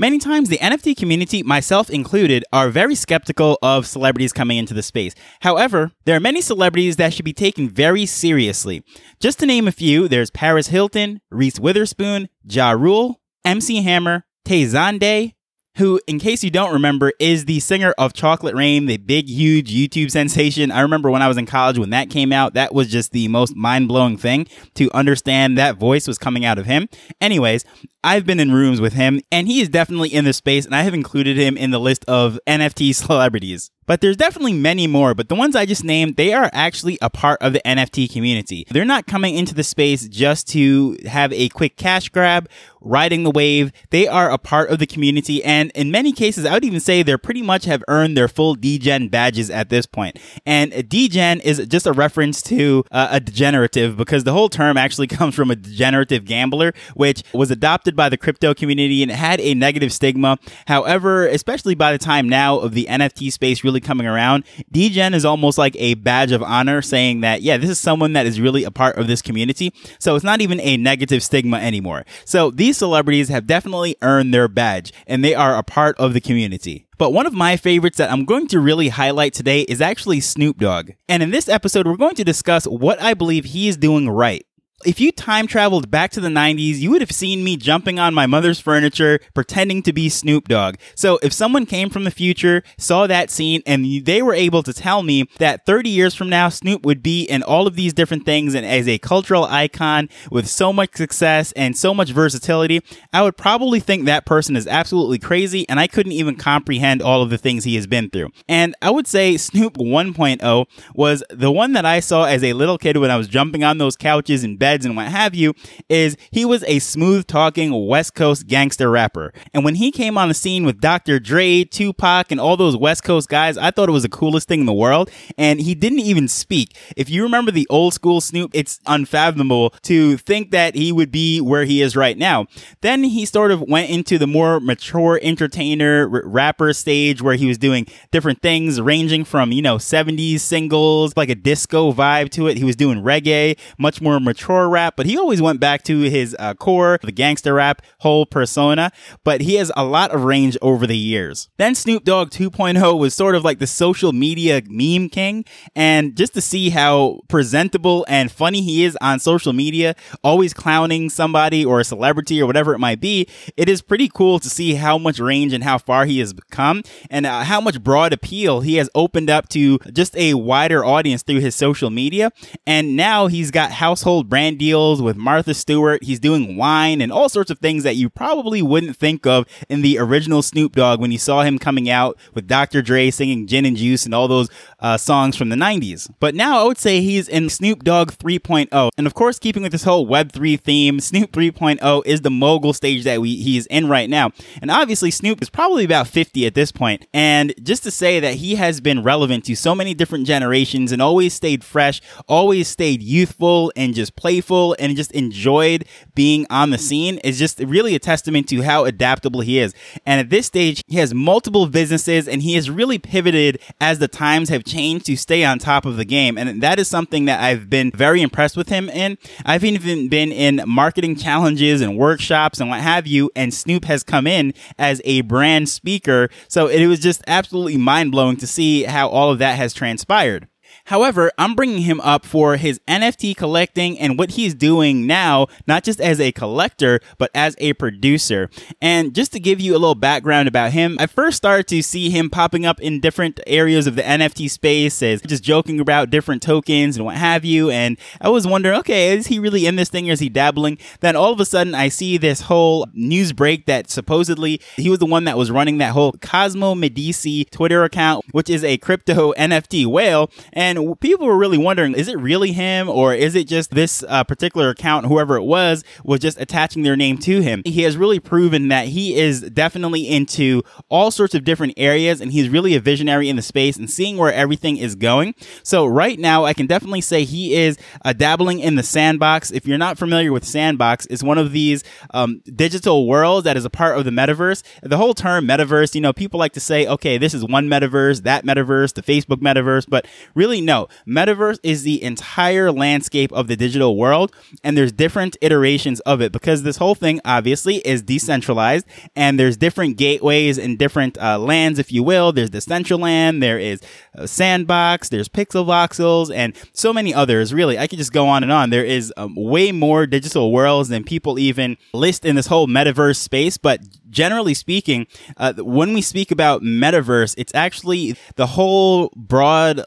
Many times, the NFT community, myself included, are very skeptical of celebrities coming into the space. However, there are many celebrities that should be taken very seriously. Just to name a few, there's Paris Hilton, Reese Witherspoon, Ja Rule, MC Hammer, Tay Zonday, who, in case you don't remember, is the singer of Chocolate Rain, the big, huge YouTube sensation. I remember when I was in college when that came out, that was just the most mind blowing thing to understand that voice was coming out of him. Anyways, I've been in rooms with him, and he is definitely in the space, and I have included him in the list of NFT celebrities. But there's definitely many more, but the ones I just named, they are actually a part of the NFT community. They're not coming into the space just to have a quick cash grab, riding the wave. They are a part of the community, and in many cases, I would even say they're pretty much have earned their full degen badges at this point. And degen is just a reference to uh, a degenerative because the whole term actually comes from a degenerative gambler, which was adopted by the crypto community and it had a negative stigma. However, especially by the time now of the NFT space really coming around, degen is almost like a badge of honor saying that, yeah, this is someone that is really a part of this community. So it's not even a negative stigma anymore. So these celebrities have definitely earned their badge and they are a part of the community. But one of my favorites that I'm going to really highlight today is actually Snoop Dogg. And in this episode, we're going to discuss what I believe he is doing right. If you time traveled back to the 90s, you would have seen me jumping on my mother's furniture, pretending to be Snoop Dogg. So if someone came from the future, saw that scene, and they were able to tell me that 30 years from now, Snoop would be in all of these different things and as a cultural icon with so much success and so much versatility, I would probably think that person is absolutely crazy and I couldn't even comprehend all of the things he has been through. And I would say Snoop 1.0 was the one that I saw as a little kid when I was jumping on those couches in bed beds and what have you, is he was a smooth talking West Coast gangster rapper. And when he came on the scene with Dr. Dre, Tupac, and all those West Coast guys, I thought it was the coolest thing in the world. And he didn't even speak. If you remember the old school Snoop, it's unfathomable to think that he would be where he is right now. Then he sort of went into the more mature entertainer r- rapper stage where he was doing different things ranging from, you know, 70s singles, like a disco vibe to it. He was doing reggae, much more mature horror rap, but he always went back to his uh, core, the gangster rap whole persona. But he has a lot of range over the years. Then Snoop Dogg 2.0 was sort of like the social media meme king. And just to see how presentable and funny he is on social media, always clowning somebody or a celebrity or whatever it might be, it is pretty cool to see how much range and how far he has come and uh, how much broad appeal he has opened up to just a wider audience through his social media. And now he's got household brand brand deals with Martha Stewart. He's doing wine and all sorts of things that you probably wouldn't think of in the original Snoop Dogg when you saw him coming out with Dr. Dre singing Gin and Juice and all those uh, songs from the 90s. But now I would say he's in Snoop Dogg 3.0. And of course, keeping with this whole Web3 theme, Snoop 3.0 is the mogul stage that we, he's in right now. And obviously, Snoop is probably about 50 at this point. And just to say that he has been relevant to so many different generations and always stayed fresh, always stayed youthful and just playful and just enjoyed being on the scene is just really a testament to how adaptable he is. And at this stage, he has multiple businesses and he has really pivoted as the times have changed to stay on top of the game. And that is something that I've been very impressed with him in. I've even been in marketing challenges and workshops and what have you. And Snoop has come in as a brand speaker. So it was just absolutely mind blowing to see how all of that has transpired. However, I'm bringing him up for his NFT collecting and what he's doing now, not just as a collector, but as a producer. And just to give you a little background about him, I first started to see him popping up in different areas of the NFT space as just joking about different tokens and what have you. And I was wondering, okay, is he really in this thing or is he dabbling? Then all of a sudden, I see this whole news break that supposedly he was the one that was running that whole Cozomo Medici Twitter account, which is a crypto NFT whale. And And people were really wondering, is it really him or is it just this uh, particular account, whoever it was, was just attaching their name to him? He has really proven that he is definitely into all sorts of different areas and he's really a visionary in the space and seeing where everything is going. So right now, I can definitely say he is uh, dabbling in the sandbox. If you're not familiar with sandbox, it's one of these um, digital worlds that is a part of the metaverse. The whole term metaverse, you know, people like to say, okay, this is one metaverse, that metaverse, the Facebook metaverse, but really no. Metaverse is the entire landscape of the digital world, and there's different iterations of it because this whole thing obviously is decentralized, and there's different gateways and different uh, lands, if you will. There's Decentraland, there is Sandbox, there's Pixel Voxels, and so many others. Really, I could just go on and on. There is um, way more digital worlds than people even list in this whole metaverse space, but generally speaking, uh, when we speak about metaverse, it's actually the whole broad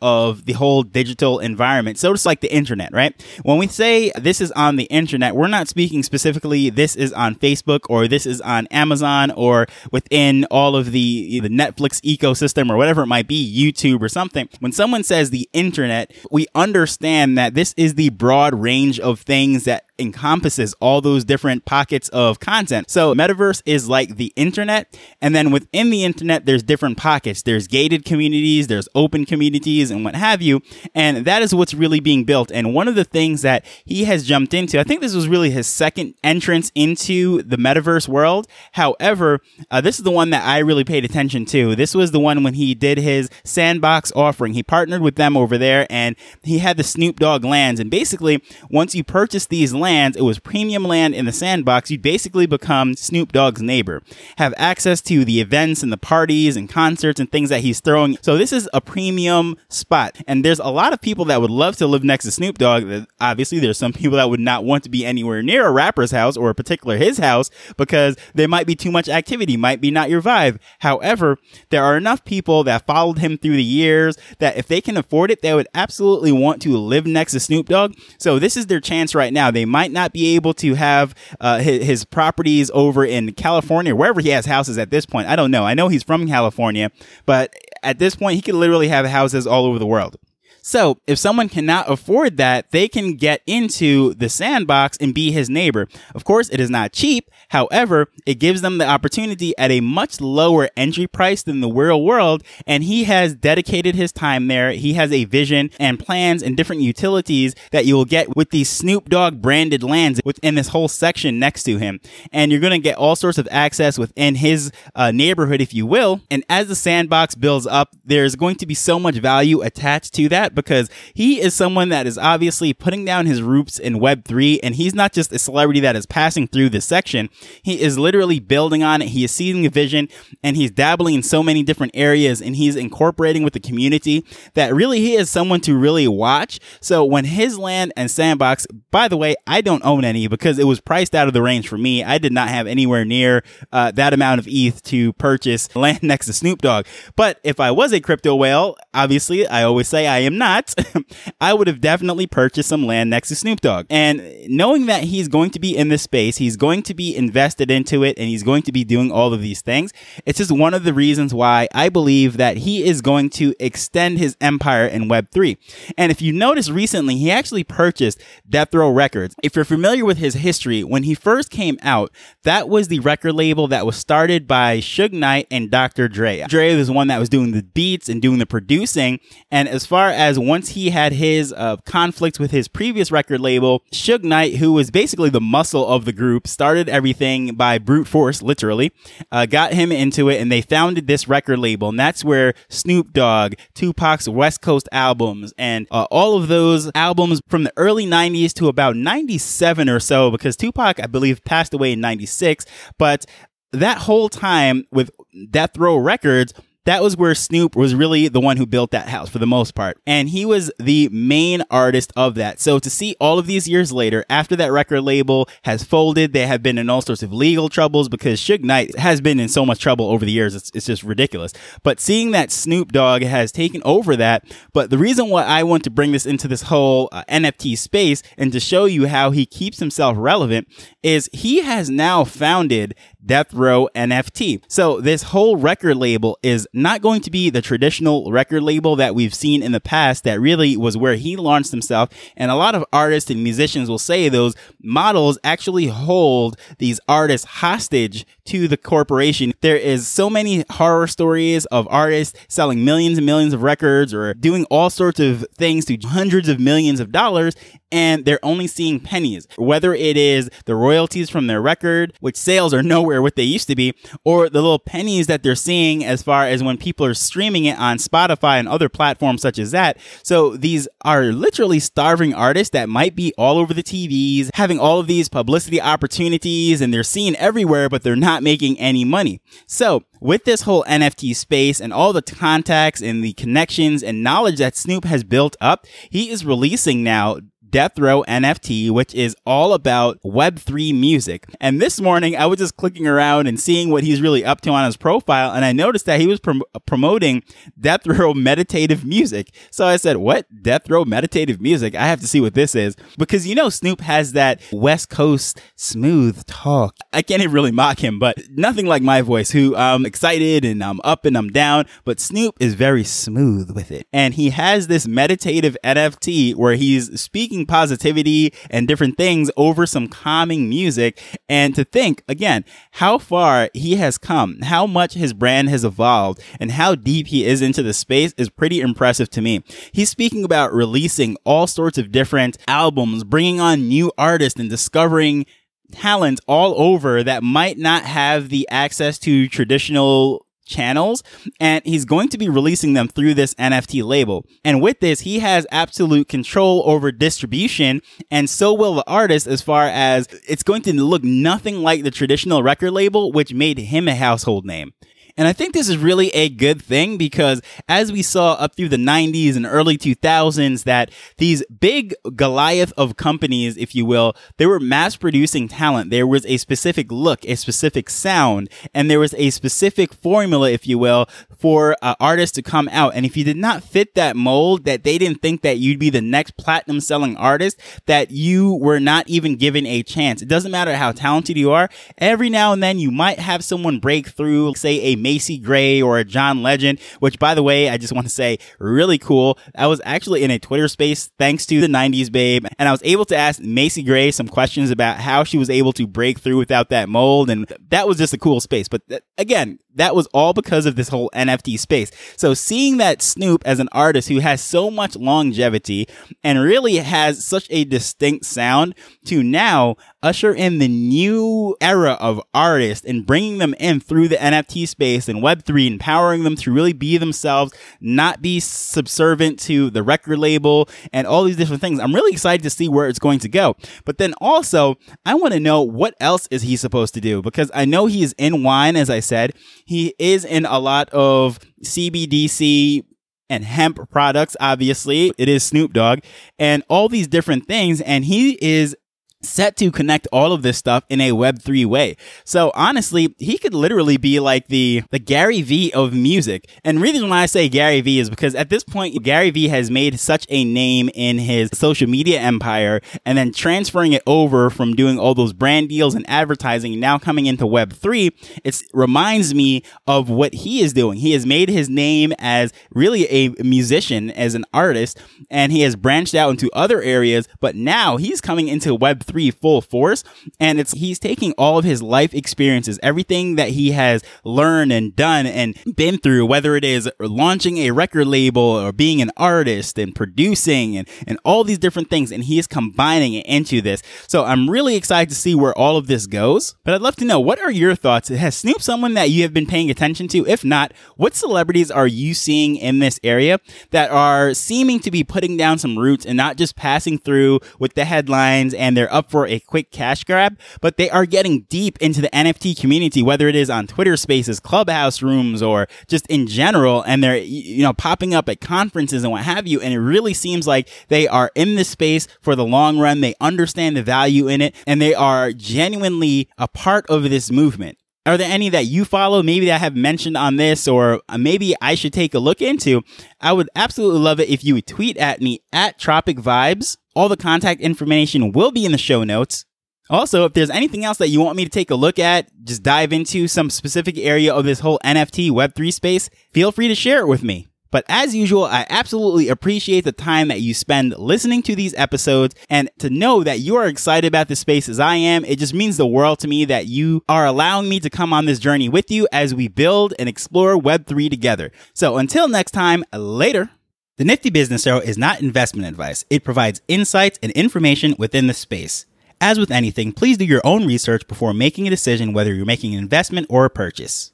of the whole digital environment. So it's like the internet, right? When we say this is on the internet, we're not speaking specifically this is on Facebook or this is on Amazon or within all of the, the Netflix ecosystem or whatever it might be, YouTube or something. When someone says the internet, we understand that this is the broad range of things that encompasses all those different pockets of content. So metaverse is like the internet. And then within the internet, there's different pockets. There's gated communities, there's open communities and what have you. And that is what's really being built. And one of the things that he has jumped into, I think this was really his second entrance into the metaverse world. However, uh, this is the one that I really paid attention to. This was the one when he did his sandbox offering. He partnered with them over there and he had the Snoop Dogg lands. And basically, once you purchase these lands, lands, it was premium land in the sandbox, you'd basically become Snoop Dogg's neighbor, have access to the events and the parties and concerts and things that he's throwing. So this is a premium spot. And there's a lot of people that would love to live next to Snoop Dogg. Obviously, there's some people that would not want to be anywhere near a rapper's house or a particular his house because there might be too much activity, might be not your vibe. However, there are enough people that followed him through the years that if they can afford it, they would absolutely want to live next to Snoop Dogg. So this is their chance right now. They might not be able to have uh, his, his properties over in California, wherever he has houses at this point. I don't know. I know he's from California, but at this point, he could literally have houses all over the world. So if someone cannot afford that, they can get into the sandbox and be his neighbor. Of course, it is not cheap. However, it gives them the opportunity at a much lower entry price than the real world. And he has dedicated his time there. He has a vision and plans and different utilities that you will get with these Snoop Dogg branded lands within this whole section next to him. And you're going to get all sorts of access within his uh, neighborhood, if you will. And as the sandbox builds up, there's going to be so much value attached to that because he is someone that is obviously putting down his roots in Web3, and he's not just a celebrity that is passing through this section. He is literally building on it. He is seeing a vision, and he's dabbling in so many different areas, and he's incorporating with the community that really he is someone to really watch. So when his land and sandbox, by the way, I don't own any because it was priced out of the range for me. I did not have anywhere near uh, that amount of ETH to purchase land next to Snoop Dogg. But if I was a crypto whale, obviously I always say I am not, I would have definitely purchased some land next to Snoop Dogg. And knowing that he's going to be in this space, he's going to be invested into it, and he's going to be doing all of these things, it's just one of the reasons why I believe that he is going to extend his empire in Web3. And if you notice recently, he actually purchased Death Row Records. If you're familiar with his history, when he first came out, that was the record label that was started by Suge Knight and Dr. Dre. Dre was the one that was doing the beats and doing the producing. And as far as once he had his uh, conflict with his previous record label, Suge Knight, who was basically the muscle of the group, started everything by brute force, literally, uh, got him into it, and they founded this record label. And that's where Snoop Dogg, Tupac's West Coast albums, and uh, all of those albums from the early 90s to about 97 or so, because Tupac, I believe, passed away in 96. But that whole time with Death Row Records, that was where Snoop was really the one who built that house for the most part. And he was the main artist of that. So to see all of these years later, after that record label has folded, they have been in all sorts of legal troubles because Suge Knight has been in so much trouble over the years. It's, it's just ridiculous. But seeing that Snoop Dogg has taken over that, but the reason why I want to bring this into this whole uh, NFT space and to show you how he keeps himself relevant is he has now founded Death Row NFT. So this whole record label is not going to be the traditional record label that we've seen in the past that really was where he launched himself. And a lot of artists and musicians will say those models actually hold these artists hostage to the corporation. There is so many horror stories of artists selling millions and millions of records or doing all sorts of things to hundreds of millions of dollars and they're only seeing pennies. Whether it is the royalties from their record, which sales are nowhere what they used to be, or the little pennies that they're seeing as far as when people are streaming it on Spotify and other platforms such as that. So these are literally starving artists that might be all over the TVs, having all of these publicity opportunities, and they're seen everywhere, but they're not making any money. So with this whole NFT space and all the contacts and the connections and knowledge that Snoop has built up, he is releasing now Death Row NFT, which is all about Web3 music. And this morning, I was just clicking around and seeing what he's really up to on his profile, and I noticed that he was prom- promoting Death Row meditative music. So I said, What? Death Row meditative music? I have to see what this is. Because you know, Snoop has that West Coast smooth talk. I can't even really mock him, but nothing like my voice, who I'm excited and I'm up and I'm down. But Snoop is very smooth with it. And he has this meditative NFT where he's speaking positivity and different things over some calming music. And to think again, how far he has come, how much his brand has evolved, and how deep he is into the space is pretty impressive to me. He's speaking about releasing all sorts of different albums, bringing on new artists and discovering talent all over that might not have the access to traditional channels and he's going to be releasing them through this NFT label. And with this, he has absolute control over distribution and so will the artist as far as it's going to look nothing like the traditional record label, which made him a household name. And I think this is really a good thing because as we saw up through the 90s and early 2000s, that these big Goliath of companies, if you will, they were mass producing talent. There was a specific look, a specific sound, and there was a specific formula, if you will, for uh, artists to come out. And if you did not fit that mold, that they didn't think that you'd be the next platinum selling artist, that you were not even given a chance. It doesn't matter how talented you are. Every now and then you might have someone break through, say a Macy Gray or a John Legend, which by the way, I just want to say really cool. I was actually in a Twitter space thanks to the 90s babe and I was able to ask Macy Gray some questions about how she was able to break through without that mold. And that was just a cool space. But th- again, that was all because of this whole NFT space. So seeing that Snoop as an artist who has so much longevity and really has such a distinct sound to now usher in the new era of artists and bringing them in through the NFT space and Web3, empowering them to really be themselves, not be subservient to the record label and all these different things. I'm really excited to see where it's going to go. But then also, I want to know what else is he supposed to do because I know he is in wine, as I said. He is in a lot of CBD and hemp products, obviously. It is Snoop Dogg and all these different things. And he is set to connect all of this stuff in a web3 way. So honestly, he could literally be like the the Gary Vee of music. And reason why I say Gary Vee is because at this point Gary Vee has made such a name in his social media empire and then transferring it over from doing all those brand deals and advertising now coming into web3, it reminds me of what he is doing. He has made his name as really a musician, as an artist, and he has branched out into other areas, but now he's coming into web3 3 full force. And it's, he's taking all of his life experiences, everything that he has learned and done and been through, whether it is launching a record label or being an artist and producing and, and all these different things. And he is combining it into this. So I'm really excited to see where all of this goes. But I'd love to know what are your thoughts? Has Snoop someone that you have been paying attention to? If not, what celebrities are you seeing in this area that are seeming to be putting down some roots and not just passing through with the headlines and they're up up for a quick cash grab, but they are getting deep into the NFT community, whether it is on Twitter spaces, clubhouse rooms, or just in general. And they're, you know, popping up at conferences and what have you. And it really seems like they are in this space for the long run. They understand the value in it and they are genuinely a part of this movement. Are there any that you follow, maybe that I have mentioned on this, or uh, maybe I should take a look into? I would absolutely love it if you would tweet at me at Tropic Vibes. All the contact information will be in the show notes. Also, if there's anything else that you want me to take a look at, just dive into some specific area of this whole NFT Web3 space, feel free to share it with me. But as usual, I absolutely appreciate the time that you spend listening to these episodes and to know that you are excited about the space as I am. It just means the world to me that you are allowing me to come on this journey with you as we build and explore Web3 together. So until next time, later. The Nifty Business Arrow is not investment advice. It provides insights and information within the space. As with anything, please do your own research before making a decision whether you're making an investment or a purchase.